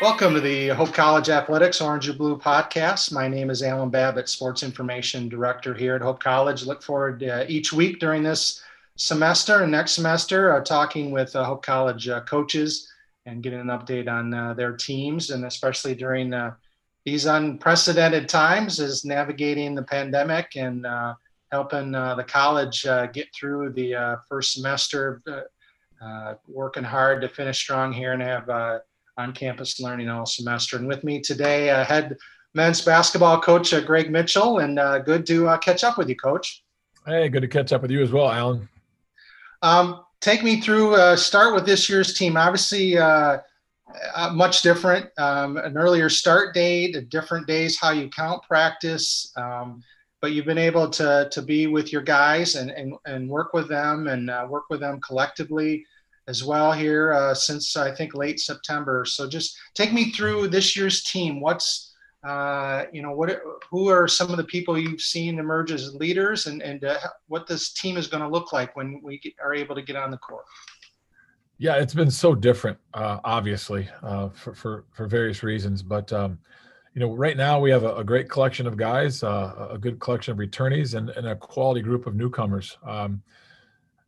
Welcome to the Hope College Athletics Orange and Blue podcast. My name is Alan Babbitt, Sports Information Director here at Hope College. Look forward uh, each week during this semester and next semester uh, talking with uh, Hope College uh, coaches and getting an update on uh, their teams, and especially during uh, these unprecedented times, is navigating the pandemic and helping the college get through the first semester, working hard to finish strong here and have on campus learning all semester. And with me today, uh, head men's basketball coach uh, Greg Mitchell, and uh, good to uh, catch up with you, Coach. Hey, good to catch up with you as well, Alan. Um, take me through. Uh, start with this year's team. Obviously, uh, much different. Um, an earlier start date, different days how you count practice. Um, but you've been able to to be with your guys and and, and work with them and work with them collectively as well here uh, since I think late September. So just take me through this year's team. What's uh, you know what who are some of the people you've seen emerge as leaders, and and uh, what this team is going to look like when we get, are able to get on the court. Yeah, it's been so different, uh, obviously, uh, for, for for various reasons. But um, you know, right now we have a, a great collection of guys, uh, a good collection of returnees, and, and a quality group of newcomers. Um,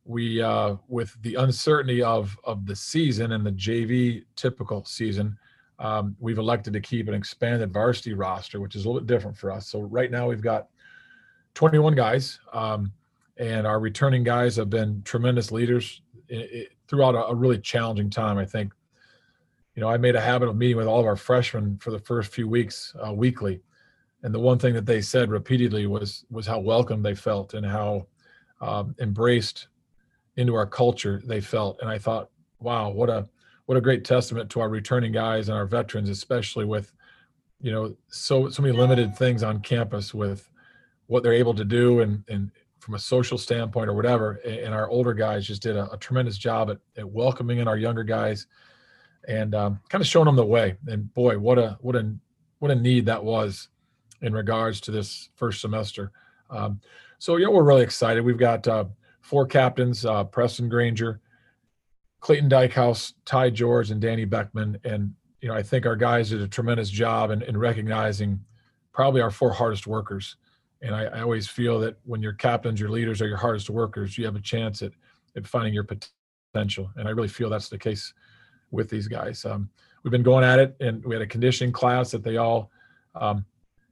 we uh, with the uncertainty of of the season and the JV typical season, um, we've elected to keep an expanded varsity roster, which is a little bit different for us. So right now we've got 21 guys, um, and our returning guys have been tremendous leaders it, it, throughout a, a, really challenging time. I think, you know, I made a habit of meeting with all of our freshmen for the first few weeks uh, weekly, and the one thing that they said repeatedly was was how welcome they felt and how um, embraced into our culture they felt and i thought wow what a what a great testament to our returning guys and our veterans especially with you know so so many limited things on campus with what they're able to do and and from a social standpoint or whatever. And our older guys just did a, a tremendous job at, at welcoming in our younger guys and um, kind of showing them the way. And boy what a what a what a need that was in regards to this first semester. Um, so yeah we're really excited. We've got uh, four captains uh, Preston Granger, Clayton Dykhouse, Ty George, and Danny Beckman. And, you know, I think our guys did a tremendous job in, in recognizing probably our four hardest workers. And I, I, always feel that when your captains, your leaders are your hardest workers, you have a chance at, at finding your potential. And I really feel that's the case with these guys. Um, we've been going at it, and we had a conditioning class that they all um,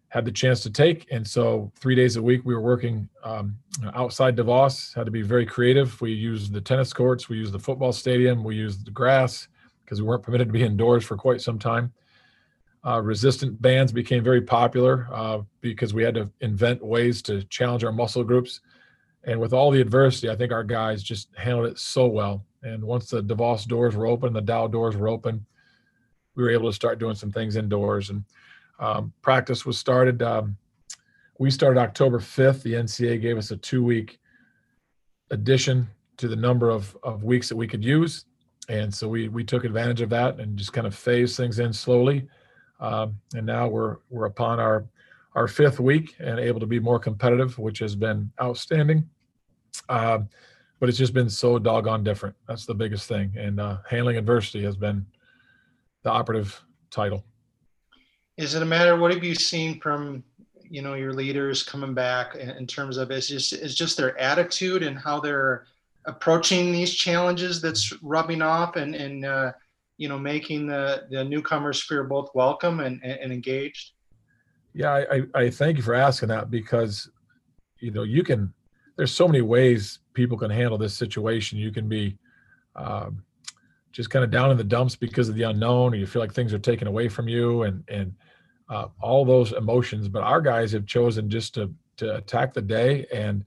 had the chance to take. And so three days a week we were working um, outside DeVos, had to be very creative. We used the tennis courts, we used the football stadium, we used the grass because we weren't permitted to be indoors for quite some time. Uh, resistant bands became very popular uh, because we had to invent ways to challenge our muscle groups. And with all the adversity, I think our guys just handled it so well. And once the DeVos doors were open, the Dow doors were open, we were able to start doing some things indoors. And um, practice was started. Um, we started October 5th. The NCAA gave us a two week addition to the number of, of weeks that we could use. And so we, we took advantage of that and just kind of phased things in slowly. Um, and now we're, we're upon our, our fifth week and able to be more competitive, which has been outstanding. Uh, but it's just been so doggone different. That's the biggest thing. And uh, handling adversity has been the operative title is it a matter what have you seen from you know your leaders coming back in, terms of it's just it's just their attitude and how they're approaching these challenges that's rubbing off and and uh, you know making the the newcomers feel both welcome and, and engaged? Yeah I, I thank you for asking that because you know you can there's so many ways people can handle this situation. You can be um, just kind of down in the dumps because of the unknown or you feel like things are taken away from you and and uh, all those emotions. But our guys have chosen just to to attack the day and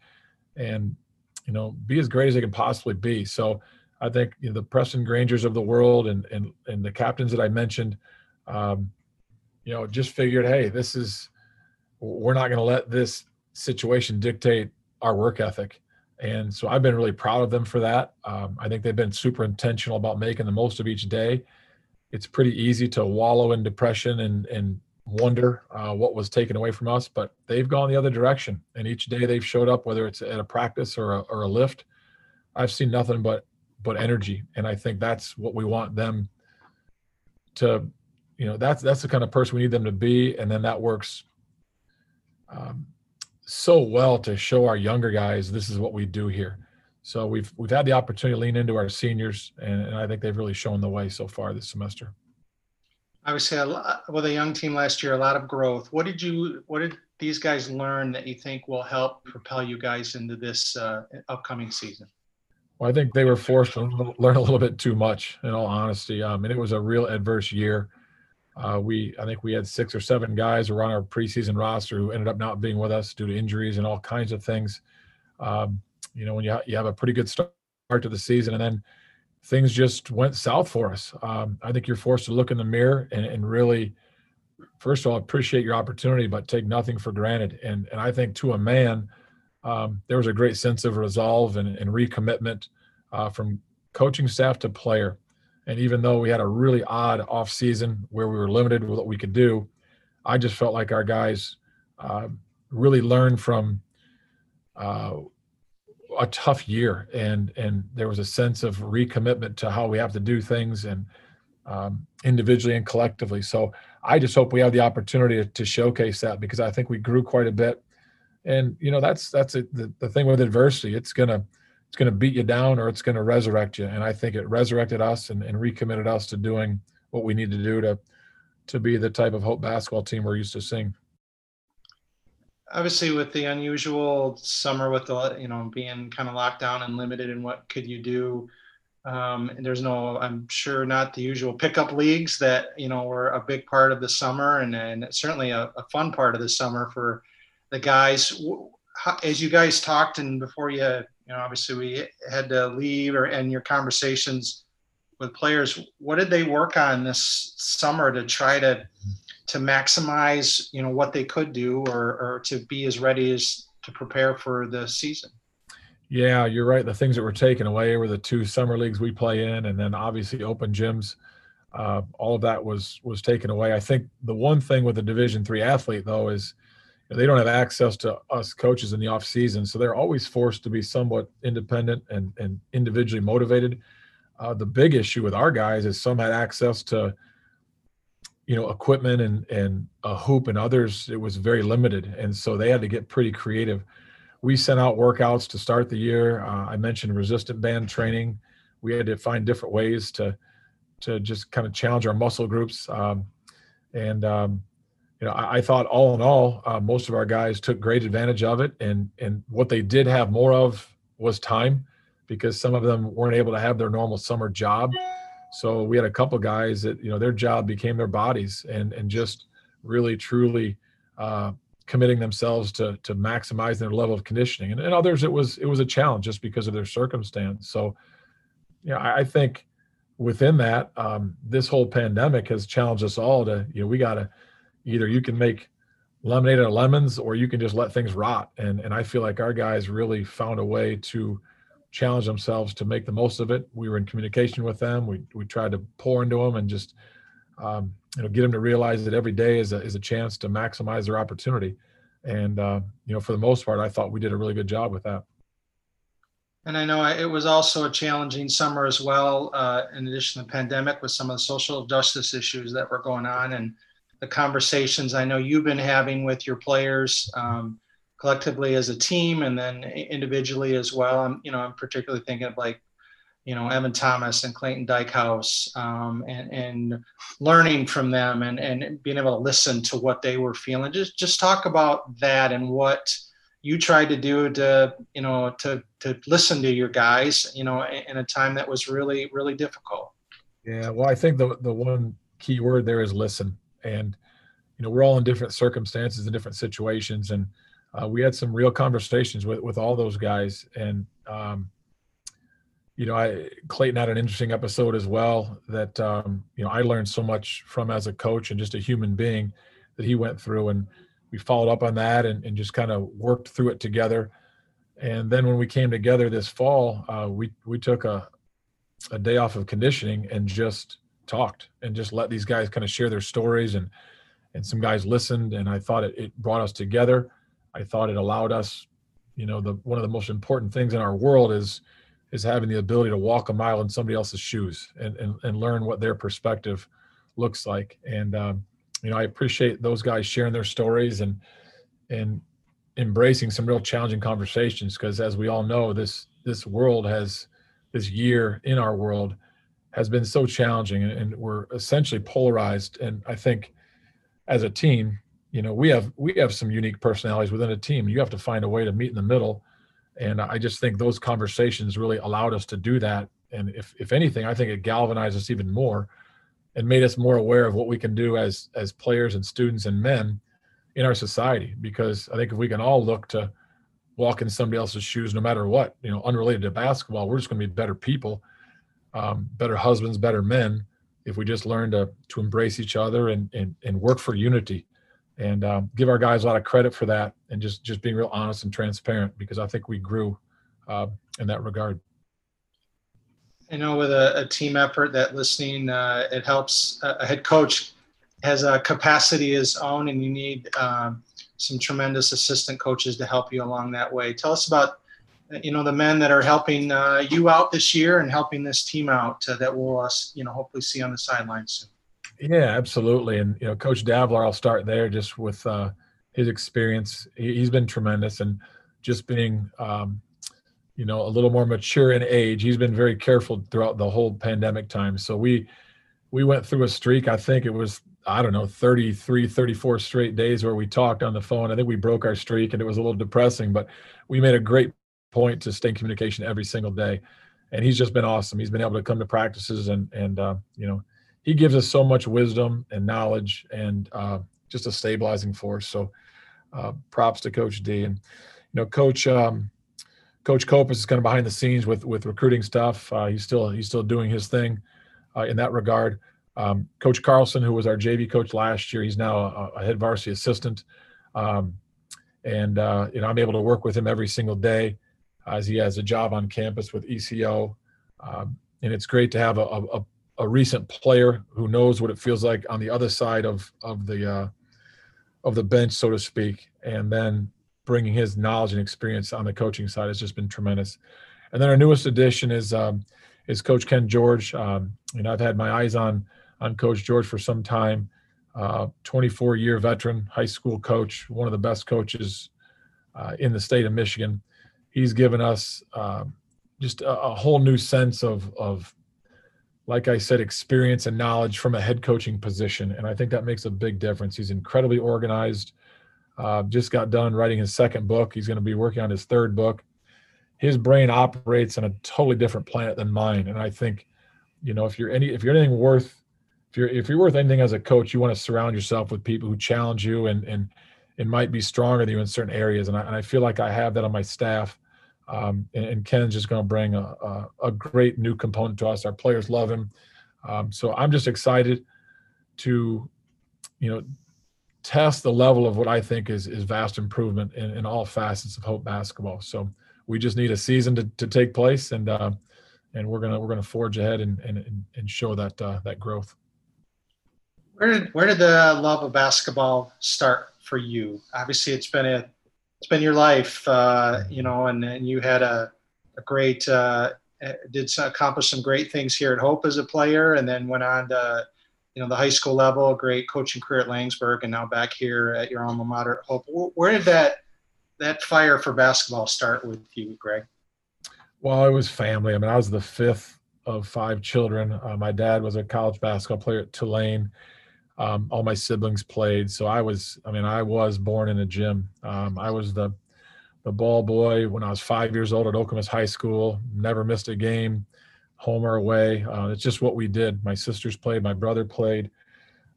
and you know be as great as they can possibly be. So I think you know, the Preston Grangers of the world and and and the captains that I mentioned, um, you know, just figured, hey, this is we're not going to let this situation dictate our work ethic. And so I've been really proud of them for that. Um, I think they've been super intentional about making the most of each day. It's pretty easy to wallow in depression and and wonder uh, what was taken away from us, but they've gone the other direction. And each day they've showed up, whether it's at a practice or a, or a lift, I've seen nothing but but energy. And I think that's what we want them to, you know that's that's the kind of person we need them to be, and then that works um, so well to show our younger guys this is what we do here. So we've we've had the opportunity to lean into our seniors, and, and I think they've really shown the way so far this semester. Obviously, a lot, with a young team last year, a lot of growth. What did you what did these guys learn that you think will help propel you guys into this uh, upcoming season? Well, I think they were forced to learn a little bit too much, in all honesty. Um, and it was a real adverse year. Uh, we, I think we had six or seven guys who were on our preseason roster who ended up not being with us due to injuries and all kinds of things. Um, you know, when you, ha- you have a pretty good start to the season and then things just went south for us. Um, I think you're forced to look in the mirror and, and really, first of all, appreciate your opportunity, but take nothing for granted. And, and I think to a man, um, there was a great sense of resolve and, and recommitment uh, from coaching staff to player. And even though we had a really odd off season where we were limited with what we could do, I just felt like our guys uh, really learned from uh, a tough year, and and there was a sense of recommitment to how we have to do things, and um, individually and collectively. So I just hope we have the opportunity to, to showcase that because I think we grew quite a bit. And you know that's that's a, the, the thing with adversity it's gonna it's gonna beat you down or it's gonna resurrect you. And i think it resurrected us and, and recommitted us to doing what we need to do to to be the type of hope basketball team we're used to seeing obviously with the unusual summer with the you know being kind of locked down and limited and what could you do um, and there's no i'm sure not the usual pickup leagues that you know were a big part of the summer and, and certainly a, a fun part of the summer for the guys. As you guys talked and before you you know obviously we had to leave or and your conversations with players what did they work on this summer to try to to maximize you know what they could do or or to be as ready as to prepare for the season. Yeah you're right. The things that were taken away were the two summer leagues we play in and then obviously open gyms. Uh, all of that was was taken away. I think the one thing with a division three athlete though is they don't have access to us coaches in the off season, so they're always forced to be somewhat independent and, and individually motivated. Uh, the big issue with our guys is some had access to, you know, equipment and and a hoop, and others it was very limited, and so they had to get pretty creative. We sent out workouts to start the year. Uh, I mentioned resistant band training. We had to find different ways to to just kind of challenge our muscle groups, um, and um, you know, I, I thought all in all, uh, most of our guys took great advantage of it, and and what they did have more of was time, because some of them weren't able to have their normal summer job. So we had a couple guys that you know their job became their bodies, and and just really truly uh, committing themselves to to maximize their level of conditioning. And, and others, it was it was a challenge just because of their circumstance. So, you know, I, I think within that, um, this whole pandemic has challenged us all to you know we got to either you can make lemonade out of lemons or you can just let things rot. And and I feel like our guys really found a way to challenge themselves to make the most of it. We were in communication with them. We we tried to pour into them and just um, you know get them to realize that every day is a is a chance to maximize their opportunity. And uh, you know, for the most part, I thought we did a really good job with that. And I know it was also a challenging summer as well, uh, in addition to the pandemic, with some of the social justice issues that were going on. And the conversations I know you've been having with your players um, collectively as a team and then individually as well. I'm, you know, I'm particularly thinking of like, you know, Evan Thomas and Clayton Dykhouse um, and, and learning from them and, and being able to listen to what they were feeling. Just, just talk about that and what you tried to do to, you know, to, to listen to your guys, you know, in a time that was really, really difficult. Yeah. Well, I think the, the one key word there is listen and you know we're all in different circumstances and different situations and uh, we had some real conversations with with all those guys and um, you know i clayton had an interesting episode as well that um, you know i learned so much from as a coach and just a human being that he went through and we followed up on that and, and just kind of worked through it together. And then when we came together this fall uh, we we took a a day off of conditioning and just talked and just let these guys kind of share their stories and and some guys listened and i thought it, it brought us together i thought it allowed us you know the one of the most important things in our world is is having the ability to walk a mile in somebody else's shoes and and, and learn what their perspective looks like. And um, you know, I appreciate those guys sharing their stories and and embracing some real challenging conversations because as we all know, this this world has this year in our world has been so challenging and, and we're essentially polarized. And I think as a team, you know, we have we have some unique personalities within a team. You have to find a way to meet in the middle. And I just think those conversations really allowed us to do that. And if if anything, I think it galvanized us even more and made us more aware of what we can do as as players and students and men in our society because i think if we can all look to walk in somebody else's shoes no matter what you know unrelated to basketball we're just going to be better people um, better husbands better men if we just learn to to embrace each other and and, and work for unity and um, give our guys a lot of credit for that and just just being real honest and transparent because i think we grew uh, in that regard I know with a, a team effort that listening, uh, it helps a head coach has a capacity his own and you need um, some tremendous assistant coaches to help you along that way. Tell us about, you know, the men that are helping uh, you out this year and helping this team out uh, that we'll, uh, you know, hopefully see on the sidelines soon. Yeah, absolutely. And, you know, Coach Davlar, I'll start there just with uh, his experience. He, has been tremendous and just being, um, you know, a little more mature in age. He's been very careful throughout the whole pandemic time. So we we went through a streak. I think it was I don't know 33, 34 straight days where we talked on the phone. I think we broke our streak, and it was a little depressing. But we made a great point to stay in communication every single day. And he's just been awesome. He's been able to come to practices and and uh, you know he gives us so much wisdom and knowledge and uh, just a stabilizing force. So uh, props to Coach D and you know Coach. Um, Coach Copas is kind of behind the scenes with with recruiting stuff. Uh, he's still he's still doing his thing uh, in that regard. Um, coach Carlson, who was our JV coach last year, he's now a, a head varsity assistant, um, and uh, you know I'm able to work with him every single day as he has a job on campus with ECO, um, and it's great to have a, a, a, recent player who knows what it feels like on the other side of of the uh, of the bench, so to speak, and then bringing his knowledge and experience on the coaching side has just been tremendous. And then our newest addition is um, is Coach Ken George. Um, and I've had my eyes on on Coach George for some time. Uh, 24 year veteran high school coach, one of the best coaches uh, in the state of Michigan. He's given us uh, just a, a, whole new sense of of like I said, experience and knowledge from a head coaching position, and I think that makes a big difference. He's incredibly organized. Uh, just got done writing his second book. He's going to be working on his third book. His brain operates on a totally different planet than mine, and I think, you know, if you're any if you're anything worth if you're if you're worth anything as a coach, you want to surround yourself with people who challenge you and and and might be stronger than you in certain areas. And I, and I feel like I have that on my staff. Um, and, and, Ken's just going to bring a, a, a, great new component to us. Our players love him. Um, so I'm just excited to, you know, test the level of what I think is is vast improvement in, in all facets of Hope basketball. So we just need a season to, to take place, and uh, and we're gonna we're gonna forge ahead and and and show that uh, that growth. Where did where did the love of basketball start for you? Obviously, it's been a it's been your life, uh, you know, and, and you had a, a great uh, did accomplish some great things here at Hope as a player, and then went on to you know the high school level, great coaching career at Laingsburg, and now back here at your alma mater at Hope. Where did that that fire for basketball start with you, Greg? Well, it was family. I mean, I was the fifth of five children. Uh, my dad was a college basketball player at Tulane. Um, all my siblings played, so I was. I mean, I was born in a gym. Um, I was the the ball boy when I was five years old at Okemos High School. Never missed a game home or away. Uh, it's just what we did. My sisters played, my brother played.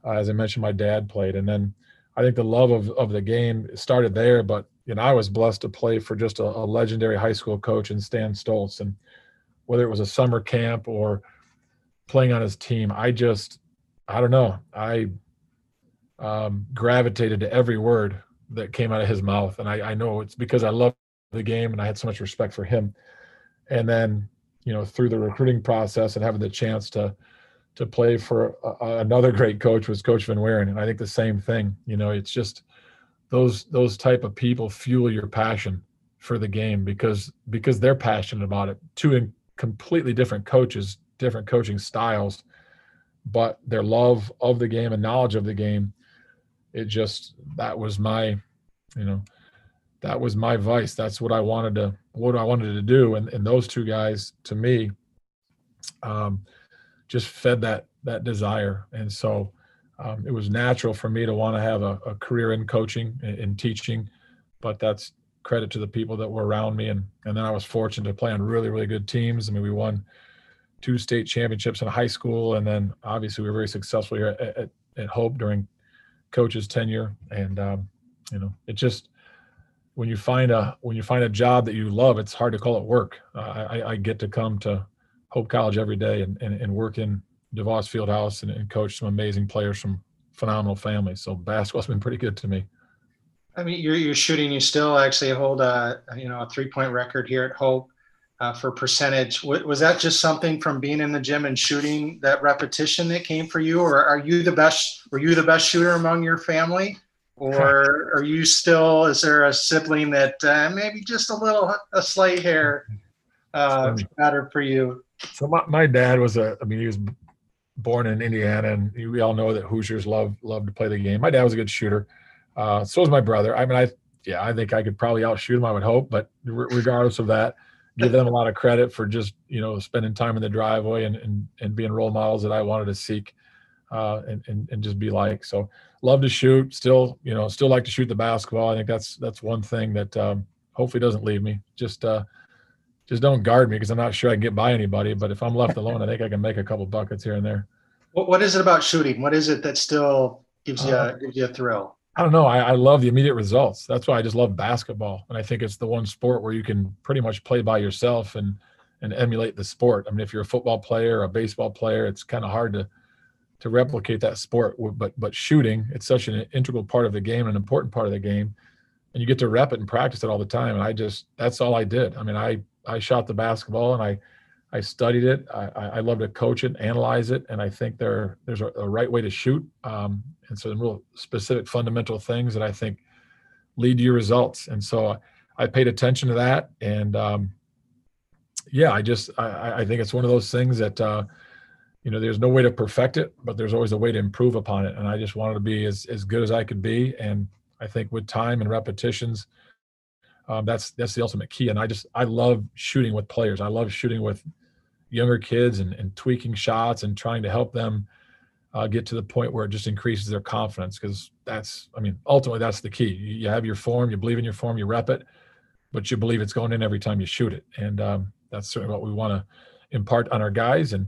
Uh, as I mentioned, my dad played, and then I think the love of of the game started there. But you know, I was blessed to play for just a, a legendary high school coach in Stan Stoltz, and whether it was a summer camp or playing on his team, I just I don't know. I um, gravitated to every word that came out of his mouth, and I, I know it's because I love the game and I had so much respect for him. And then you know through the recruiting process and having the chance to to play for a, another great coach was coach Van Wieren and i think the same thing you know it's just those those type of people fuel your passion for the game because because they're passionate about it two completely different coaches different coaching styles but their love of the game and knowledge of the game, it just that was my, you know, that was my vice. That's what I wanted to what I wanted to do. And and those two guys to me, um, just fed that that desire. And so um, it was natural for me to want to have a, a career in coaching in teaching, but that's credit to the people that were around me. And and then I was fortunate to play on really really good teams. I mean, we won two state championships in high school, and then obviously we were very successful here at, at, at Hope during coach's tenure. And um, you know, it just when you find a when you find a job that you love, it's hard to call it work. Uh, I, I, get to come to Hope College every day and, and, and work in DeVos Fieldhouse and, and coach some amazing players from phenomenal families. So basketball's been pretty good to me. I mean, you're, you're shooting. You still actually hold a you know a three point record here at Hope uh, for percentage. Was that just something from being in the gym and shooting that repetition that came for you, or are you the best? Were you the best shooter among your family, or are you still? Is there a sibling that uh, maybe just a little a slight hair uh, better for you? So my, my dad was a. I mean, he was born in Indiana, and we all know that Hoosiers love love to play the game. My dad was a good shooter. Uh, so was my brother. I mean, I yeah, I think I could probably outshoot him. I would hope, but regardless of that, give them a lot of credit for just you know spending time in the driveway and and, and being role models that I wanted to seek uh, and, and and just be like. So love to shoot. Still you know still like to shoot the basketball. I think that's that's one thing that um, hopefully doesn't leave me. Just uh, just don't guard me because I'm not sure I can get by anybody. But if I'm left alone, I think I can make a couple buckets here and there. What, what is it about shooting? What is it that still gives you uh, gives you a thrill? I don't know. I, I, love the immediate results. That's why I just love basketball, and I think it's the one sport where you can pretty much play by yourself and and emulate the sport. I mean, if you're a football player or a baseball player, it's kind of hard to to replicate that sport. But but shooting, it's such an integral part of the game, an important part of the game, and you get to rep it and practice it all the time. And I just that's all I did. I mean, I I shot the basketball and I I studied it. I, I love to coach it, analyze it, and I think there there's a, a right way to shoot. Um, and so, real specific fundamental things that I think lead to your results. And so, I paid attention to that, and um, yeah, I just I, I think it's one of those things that uh, you know there's no way to perfect it, but there's always a way to improve upon it. And I just wanted to be as as good as I could be, and I think with time and repetitions. Um, that's that's the ultimate key and i just i love shooting with players i love shooting with younger kids and, and tweaking shots and trying to help them uh, get to the point where it just increases their confidence because that's i mean ultimately that's the key. You, you, have your form you believe in your form you rep it but you believe it's going in every time you shoot it. And um, that's certainly what we want to impart on our guys. And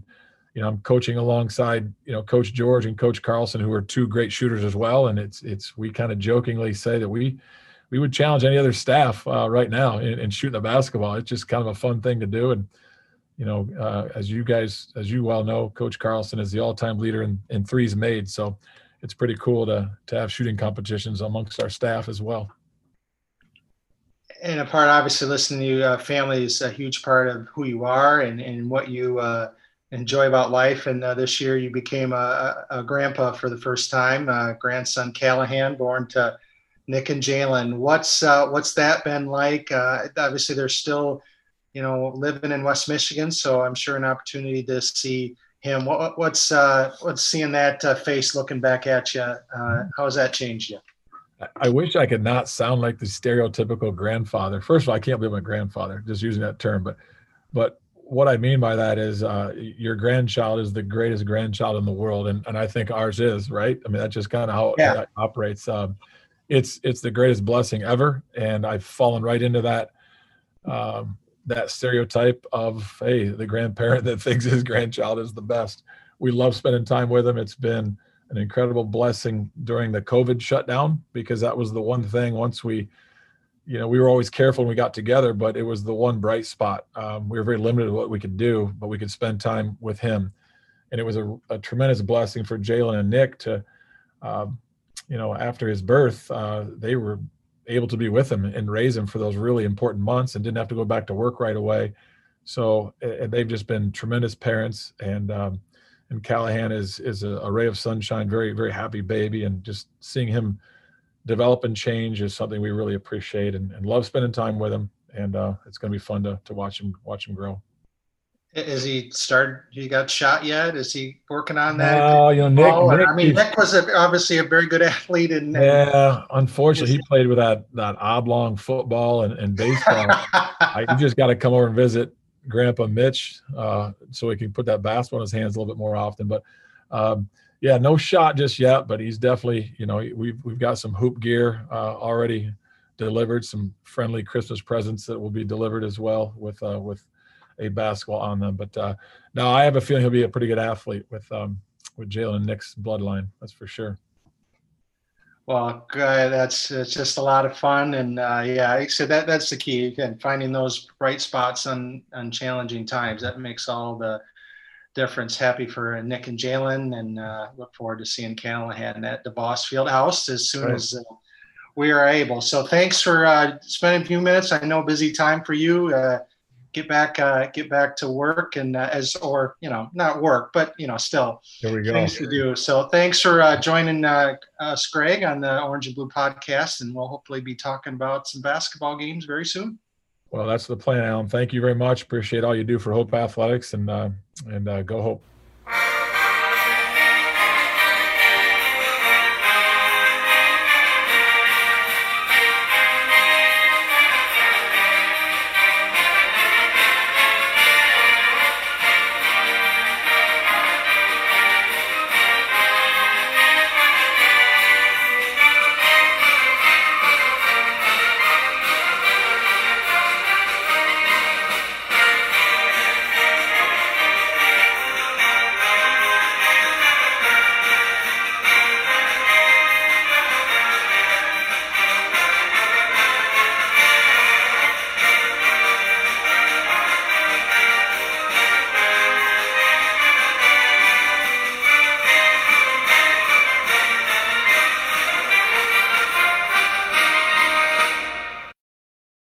you know i'm coaching alongside you know coach george and coach carlson who are two great shooters as well. And it's it's we kind of jokingly say that we we would challenge any other staff uh, right now in, in shooting the basketball. It's just kind of a fun thing to do. And you know, uh, as you guys, as you well know, Coach Carlson is the all-time leader in, in threes made. So it's pretty cool to to have shooting competitions amongst our staff as well. And a part, obviously, listening to you, uh, family is a huge part of who you are and, and what you uh, enjoy about life. And uh, this year, you became a, a, grandpa for the first time. Uh, grandson Callahan, born to Nick and Jalynn. What's uh, what's that been like? obviously, there's still you know, living in West Michigan, so I'm sure an opportunity to see him. What, what's uh, what's seeing that uh, face looking back at you? Uh, how has that changed you? I wish I could not sound like the stereotypical grandfather. First of all, I can't believe my grandfather, just using that term, but but what I mean by that is uh, your grandchild is the greatest grandchild in the world, and, and I think ours is right. I mean that's just kind of how yeah. it operates. Um, it's it's the greatest blessing ever, and I've fallen right into that. Um, that stereotype of hey the grandparent that thinks his grandchild is the best. We love spending time with him. It's been an incredible blessing during the covid shutdown because that was the one thing once we you know we were always careful when we got together but it was the one bright spot. Um, we were very limited what we could do but we could spend time with him. And it was a, a tremendous blessing for Jalynn and nick to um, you know after his birth uh, they were able to be with him and raise him for those really important months and didn't have to go back to work right away. So they've just been tremendous parents. And um, and Callahan is is a, ray of sunshine, very very happy baby, and just seeing him develop and change is something we really appreciate and, and love spending time with him. And uh, it's going to be fun to to watch him watch him grow. Is he started? He got shot yet? Is he working on that? No, you know, Nick. Oh, Nick I mean, Nick was a, obviously a very good athlete, and, and yeah, unfortunately, he played with that that oblong football and, and baseball. I, you just got to come over and visit Grandpa Mitch uh, so he can put that basketball in his hands a little bit more often. But um, yeah, no shot just yet. But he's definitely, you know, we've we've got some hoop gear uh, already delivered, some friendly Christmas presents that will be delivered as well with uh, with a basketball on them. But uh, no, I have a feeling he'll be a pretty good athlete with um, with Jalynn and Nick's bloodline. That's for sure. Well, good. That's it's just a lot of fun, and uh, yeah, said that that's the key. Again, finding those bright spots on on challenging times that makes all the difference. Happy for Nick and Jalynn, and uh, look forward to seeing Callahan at DeVos Fieldhouse as soon Right. as uh, we are able. So thanks for uh, spending a few minutes. I know busy time for you. Get back, uh, get back to work, and uh, as or you know, not work, but you know, still Here we go. things to do. So thanks for uh, joining uh, us, Greg, on the Orange and Blue podcast, and we'll hopefully be talking about some basketball games very soon. Well, that's the plan, Alan. Thank you very much. Appreciate all you do for Hope Athletics, and uh, and uh, go Hope.